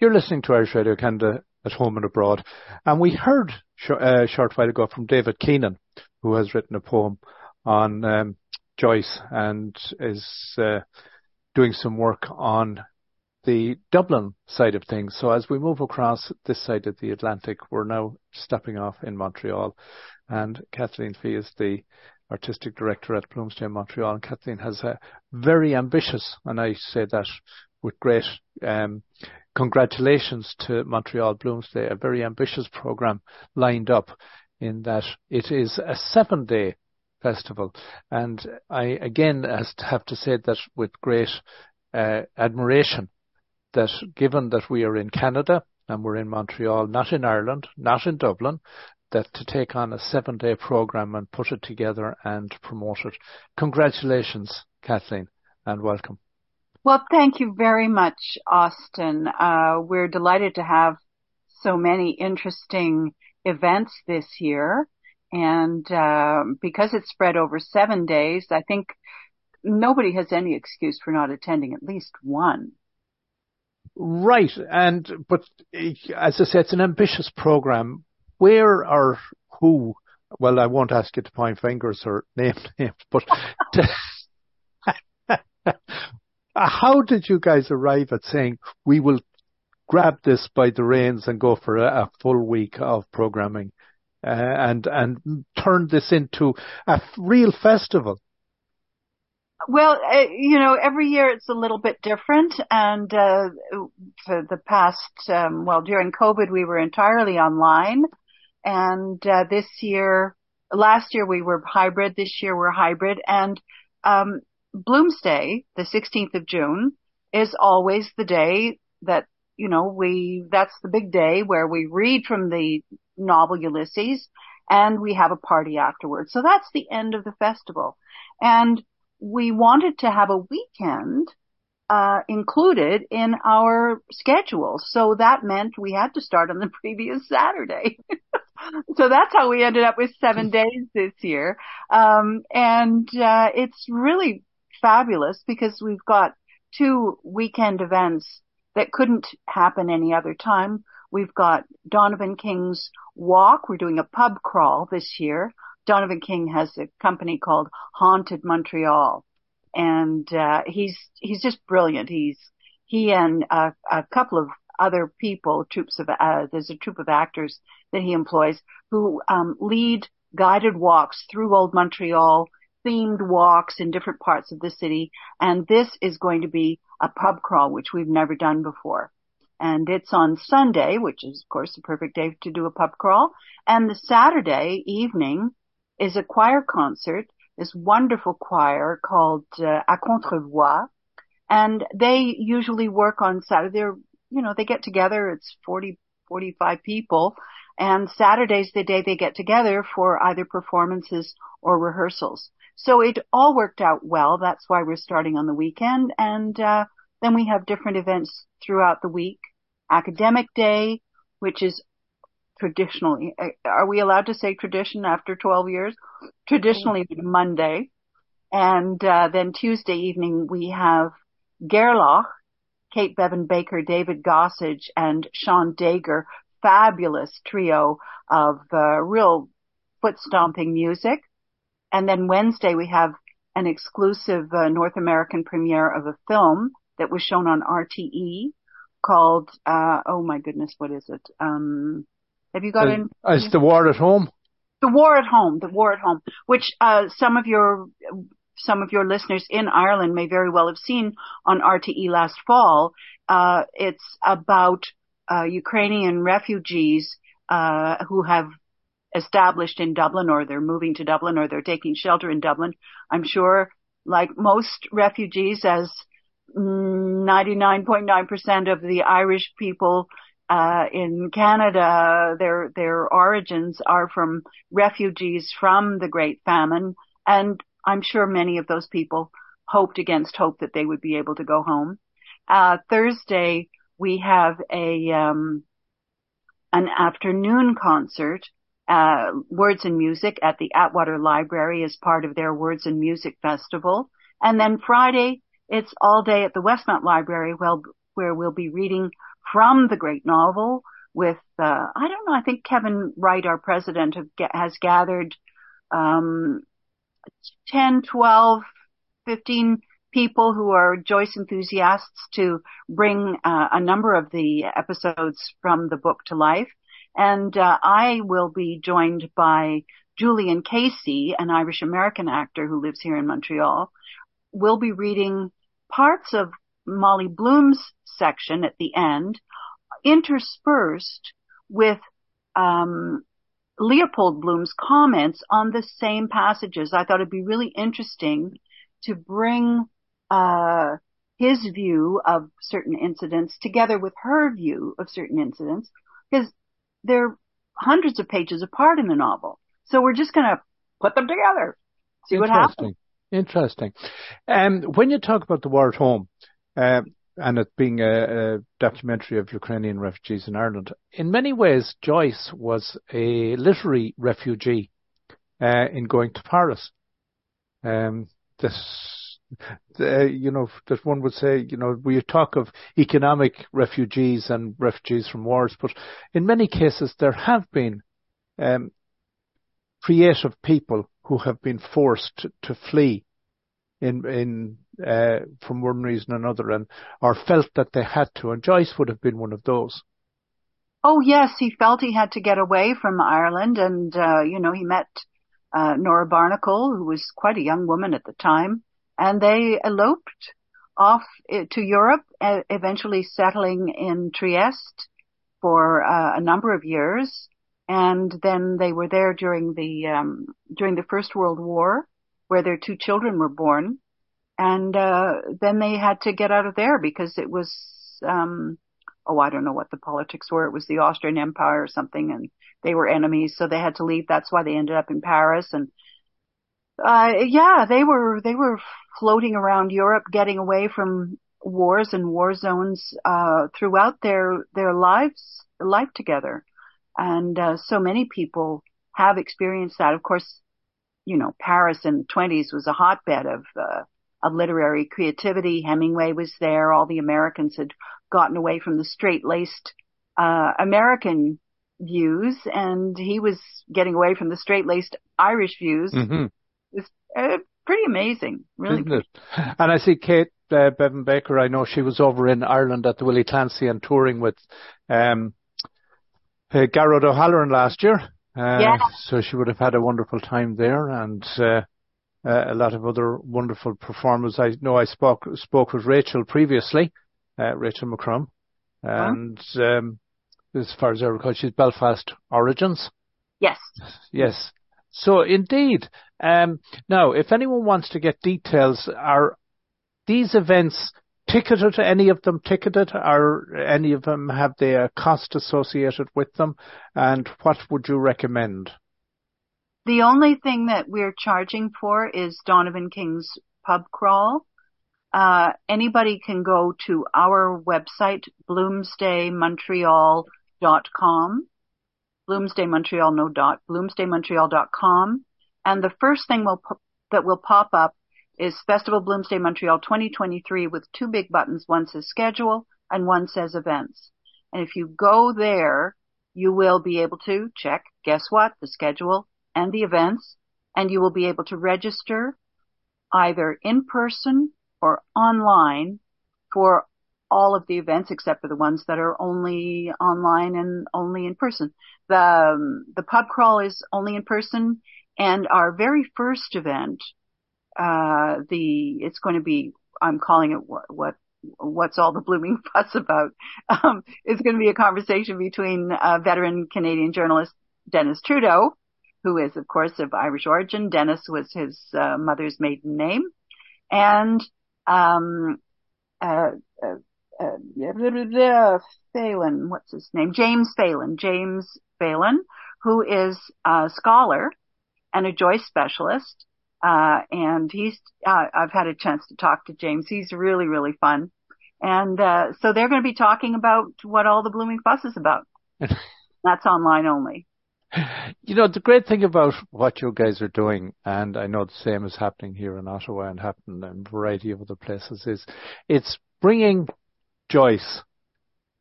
You're listening to Irish Radio Canada at home and abroad. And we heard sh- uh, a short while ago from David Keenan, who has written a poem on um, Joyce and is uh, doing some work on the Dublin side of things. So as we move across this side of the Atlantic, we're now stepping off in Montreal. And Kathleen Fee is the artistic director at Bloomsday Montreal. And Kathleen has a very ambitious, and I say that with great um, congratulations to Montreal Bloomsday, a very ambitious program lined up in that it is a seven day festival. And I again have to say that with great uh, admiration that given that we are in Canada and we're in Montreal, not in Ireland, not in Dublin, that to take on a seven day program and put it together and promote it. Congratulations, Kathleen, and welcome. Well, thank you very much, Austin. Uh, we're delighted to have so many interesting events this year. And uh, because it's spread over seven days, I think nobody has any excuse for not attending at least one. Right. And, but as I said, it's an ambitious program. Where or who, well, I won't ask you to point fingers or name names, but how did you guys arrive at saying we will grab this by the reins and go for a, a full week of programming uh, and and turn this into a real festival? Well, uh, you know, every year it's a little bit different, and uh, for the past, um, well, during COVID, we were entirely online, and uh, this year, last year we were hybrid. This year we're hybrid, and um, Bloomsday, the 16th of June, is always the day that, you know, we, that's the big day where we read from the novel Ulysses and we have a party afterwards. So that's the end of the festival. And we wanted to have a weekend uh, included in our schedule. So that meant we had to start on the previous Saturday. so that's how we ended up with seven days this year. Um, and uh, it's really fabulous because we've got two weekend events that couldn't happen any other time. We've got Donovan King's walk. We're doing a pub crawl this year. Donovan King has a company called Haunted Montreal, and uh, he's he's just brilliant. He's he and a, a couple of other people, troops of uh, there's a troupe of actors that he employs who um, lead guided walks through Old Montreal themed walks in different parts of the city. And this is going to be a pub crawl, which we've never done before. And it's on Sunday, which is of course the perfect day to do a pub crawl. And the Saturday evening is a choir concert, this wonderful choir called uh, À Contrevoix. And they usually work on Saturday. They're, you know, they get together. It's 40, 45 people. And Saturday's the day they get together for either performances or rehearsals. So it all worked out well. That's why we're starting on the weekend. And, uh, then we have different events throughout the week. Academic Day, which is traditionally, uh, are we allowed to say tradition after 12 years? Traditionally mm-hmm. Monday. And, uh, then Tuesday evening we have Gerlach, Kate Bevan Baker, David Gossage, and Sean Dagher, fabulous trio of, uh, real foot stomping music. And then Wednesday we have an exclusive uh, North American premiere of a film that was shown on RTE called, uh, oh my goodness, what is it? Um, have you got it? Uh, it's The War at Home. The War at Home, The War at Home, which, uh, some of your, some of your listeners in Ireland may very well have seen on RTE last fall. Uh, it's about, uh, Ukrainian refugees, uh, who have established in Dublin or they're moving to Dublin or they're taking shelter in Dublin. I'm sure like most refugees as 99.9% of the Irish people uh, in Canada, their their origins are from refugees from the Great Famine, and I'm sure many of those people hoped against hope that they would be able to go home. Uh, Thursday we have a um, an afternoon concert uh, Words and Music at the Atwater Library as part of their Words and Music Festival. And then Friday, it's all day at the Westmount Library where, where we'll be reading from the great novel with, uh, I don't know, I think Kevin Wright, our president, has gathered, um, 10, 12, 15 people who are Joyce enthusiasts to bring uh, a number of the episodes from the book to life. And uh, I will be joined by Julian Casey, an Irish American actor who lives here in Montreal. We'll be reading parts of Molly Bloom's section at the end, interspersed with um, Leopold Bloom's comments on the same passages. I thought it'd be really interesting to bring uh, his view of certain incidents together with her view of certain incidents because they're hundreds of pages apart in the novel. So we're just going to put them together, see what happens. Interesting. Um, when you talk about the war at home, uh, and it being a, a, documentary of Ukrainian refugees in Ireland, in many ways, Joyce was a literary refugee uh, in going to Paris. Um, this, you know, that one would say, you know, we talk of economic refugees and refugees from wars, but in many cases there have been um, creative people who have been forced to flee in in uh, from one reason or another, and or felt that they had to. And Joyce would have been one of those. Oh yes, he felt he had to get away from Ireland, and uh, you know he met uh, Nora Barnacle, who was quite a young woman at the time, and they eloped off uh, to Europe, eventually settling in Trieste for uh, a number of years, and then they were there during the um, during the First World War, where their two children were born, and uh, then they had to get out of there because it was um, oh I don't know what the politics were. It was the Austrian Empire or something, and they were enemies, so they had to leave. That's why they ended up in Paris and. Uh, yeah, they were, they were floating around Europe, getting away from wars and war zones, uh, throughout their, their lives, life together. And, uh, so many people have experienced that. Of course, you know, Paris in the 20s was a hotbed of, uh, of literary creativity. Hemingway was there. All the Americans had gotten away from the straight-laced, uh, American views and he was getting away from the straight-laced Irish views. Mm-hmm. It's uh, pretty amazing, really. Isn't it? And I see Kate uh, Bevan Baker, I know she was over in Ireland at the Willie Clancy and touring with, um, uh, Garrod O'Halloran last year. Uh, yeah. So she would have had a wonderful time there and, uh, uh, a lot of other wonderful performers. I know I spoke, spoke with Rachel previously, uh, Rachel McCrum, and, huh? um, as far as I recall, she's Belfast origins. Yes. Yes. So indeed, um, now if anyone wants to get details, are these events ticketed? Any of them ticketed? Are any of them have they a cost associated with them? And what would you recommend? The only thing that we're charging for is Donovan King's pub crawl. Uh, anybody can go to our website, bloomsdaymontreal.com, Bloomsday Montreal, no dot, bloomsdaymontreal.com. And the first thing will, that will pop up is Festival Bloomsday Montreal 2023 with two big buttons. One says schedule and one says events. And if you go there, you will be able to check, guess what, the schedule and the events, and you will be able to register either in person or online for all of the events except for the ones that are only online and only in person. The um, the pub crawl is only in person, and our very first event, uh, the it's going to be I'm calling it what, what what's all the blooming fuss about? Um, it's going to be a conversation between uh, veteran Canadian journalist Dennis Trudeau, who is of course of Irish origin. Dennis was his uh, mother's maiden name, and um, uh, uh, Phelan, what's his name? James Phelan. James Phelan, who is a scholar and a Joyce specialist. Uh, and he's, uh, I've had a chance to talk to James. He's really, really fun. And, uh, so they're going to be talking about what all the blooming fuss is about. That's online only. You know, the great thing about what you guys are doing, and I know the same is happening here in Ottawa and happening in a variety of other places, is it's bringing Joyce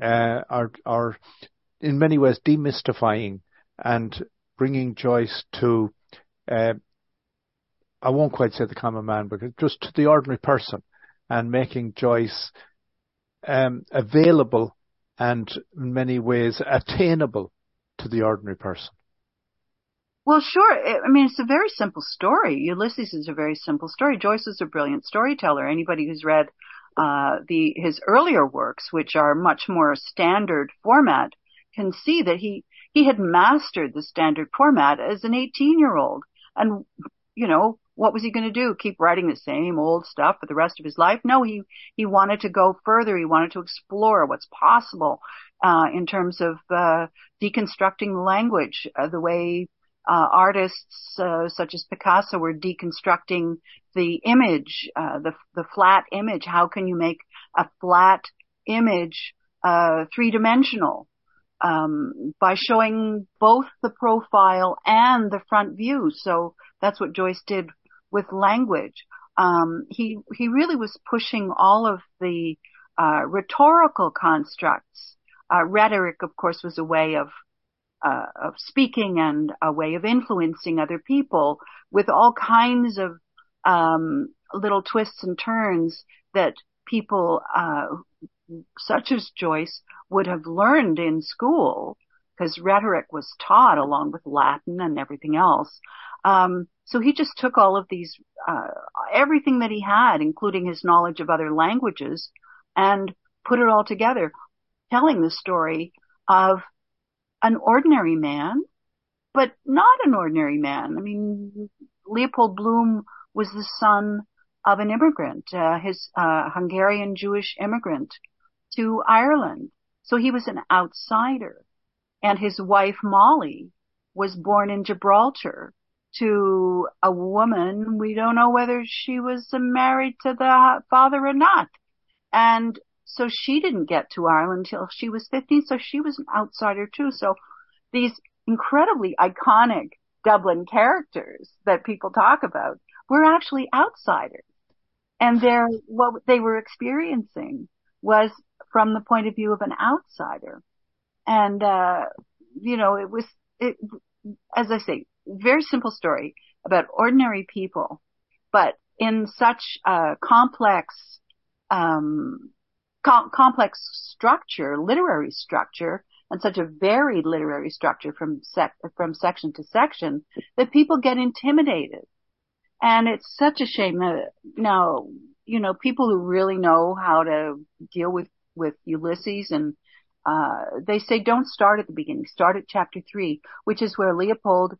uh, are are in many ways demystifying and bringing Joyce to uh, I won't quite say the common man, but just to the ordinary person and making Joyce um, available and in many ways attainable to the ordinary person. Well, sure. I mean, it's a very simple story. Ulysses is a very simple story. Joyce is a brilliant storyteller. Anybody who's read uh, the his earlier works, which are much more standard format, can see that he he had mastered the standard format as an 18 year old. And you know, what was he going to do? Keep writing the same old stuff for the rest of his life? No, he he wanted to go further. He wanted to explore what's possible uh, in terms of uh, deconstructing language, uh, the way uh, artists uh, such as Picasso were deconstructing the image, uh, the the flat image. How can you make a flat image uh, three dimensional? Um, by showing both the profile and the front view. So that's what Joyce did with language. Um, he he really was pushing all of the uh, rhetorical constructs. Uh, rhetoric, of course, was a way of uh, of speaking and a way of influencing other people with all kinds of um, little twists and turns that people uh, such as Joyce would have learned in school because rhetoric was taught along with Latin and everything else. Um, so he just took all of these, uh, everything that he had, including his knowledge of other languages, and put it all together, telling the story of an ordinary man, but not an ordinary man. I mean, Leopold Bloom was the son of an immigrant, uh, his uh, Hungarian Jewish immigrant to Ireland. So he was an outsider. And his wife Molly was born in Gibraltar to a woman. We don't know whether she was married to the father or not. And so she didn't get to Ireland until she was 15, so she was an outsider too. So these incredibly iconic Dublin characters that people talk about were actually outsiders. And their, what they were experiencing was from the point of view of an outsider. And, uh, you know, it was, it, as I say, very simple story about ordinary people, but in such a complex, um, com- complex structure, literary structure, and such a varied literary structure from sec- from section to section that people get intimidated. And it's such a shame that now, you know, people who really know how to deal with, with Ulysses and, uh, they say don't start at the beginning, start at chapter three, which is where Leopold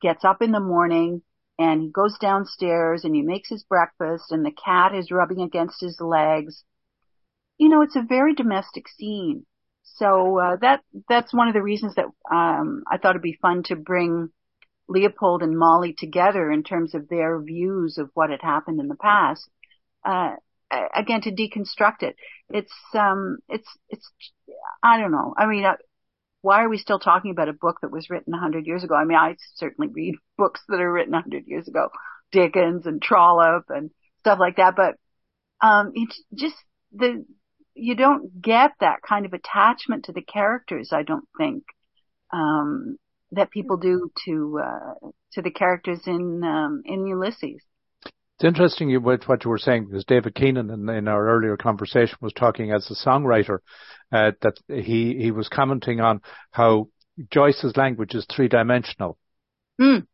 gets up in the morning and he goes downstairs and he makes his breakfast and the cat is rubbing against his legs you know, it's a very domestic scene. So uh, that that's one of the reasons that um, I thought it'd be fun to bring Leopold and Molly together in terms of their views of what had happened in the past. Uh, again, to deconstruct it, it's um, it's it's I don't know. I mean, uh, why are we still talking about a book that was written a hundred years ago? I mean, I certainly read books that are written a hundred years ago, Dickens and Trollope and stuff like that. But um, it's just the you don't get that kind of attachment to the characters, I don't think, um, that people do to, uh, to the characters in, um, in Ulysses. It's interesting what, what you were saying because David Keenan in, in our earlier conversation was talking as a songwriter, uh, that he, he was commenting on how Joyce's language is three dimensional. Mm.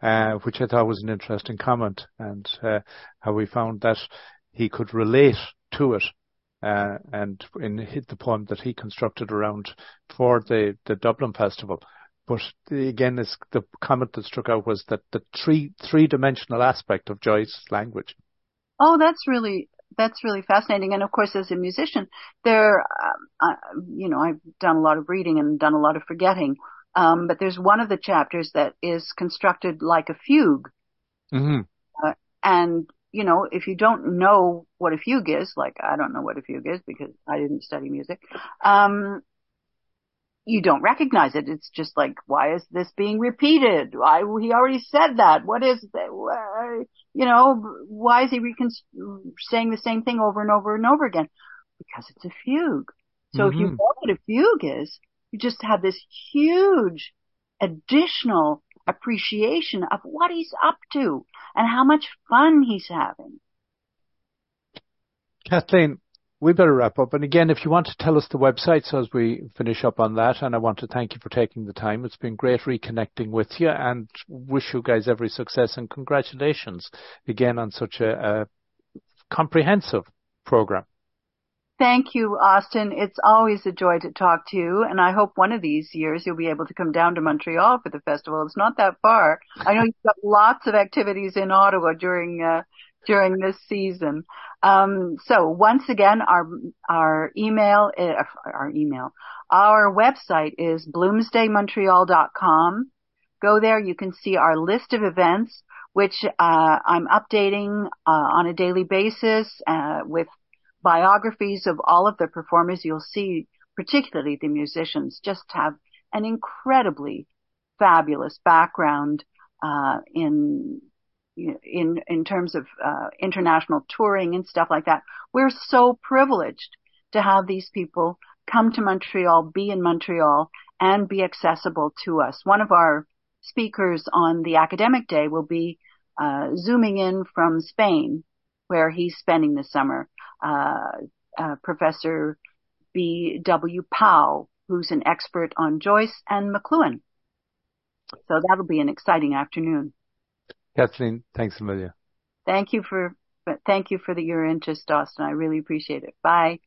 Uh, which I thought was an interesting comment and, uh, how we found that he could relate to it uh, and in the poem that he constructed around for the, the Dublin Festival. But again, the comment that struck out was that the three three dimensional aspect of Joyce's language. Oh, that's really that's really fascinating. And of course, as a musician, there, um, uh, you know, I've done a lot of reading and done a lot of forgetting. Um, but there's one of the chapters that is constructed like a fugue. Mm-hmm. Uh, and you know, if you don't know what a fugue is, like I don't know what a fugue is because I didn't study music, um, you don't recognize it. It's just like, why is this being repeated? Why he already said that? What is that? You know, why is he recon- saying the same thing over and over and over again? Because it's a fugue. So mm-hmm. if you know what a fugue is, you just have this huge additional appreciation of what he's up to and how much fun he's having. Kathleen, we better wrap up. And again, if you want to tell us the websites as we finish up on that, and I want to thank you for taking the time. It's been great reconnecting with you and wish you guys every success and congratulations again on such a, a comprehensive program. Thank you, Austin. It's always a joy to talk to you, and I hope one of these years you'll be able to come down to Montreal for the festival. It's not that far. I know you've got lots of activities in Ottawa during uh, during this season. Um, so once again, our our email, uh, our email, our website is bloomsdaymontreal.com. Go there, you can see our list of events, which uh, I'm updating uh, on a daily basis uh, with biographies of all of the performers, you'll see, particularly the musicians, just have an incredibly fabulous background uh, in in in terms of uh, international touring and stuff like that. We're so privileged to have these people come to Montreal, be in Montreal, and be accessible to us. One of our speakers on the academic day will be uh, zooming in from Spain, where he's spending the summer uh, uh, Professor B.W. Powell, who's an expert on Joyce and McLuhan. So that'll be an exciting afternoon. Kathleen, thanks a million. Thank you for thank you for the, your interest, Austin. I really appreciate it. Bye.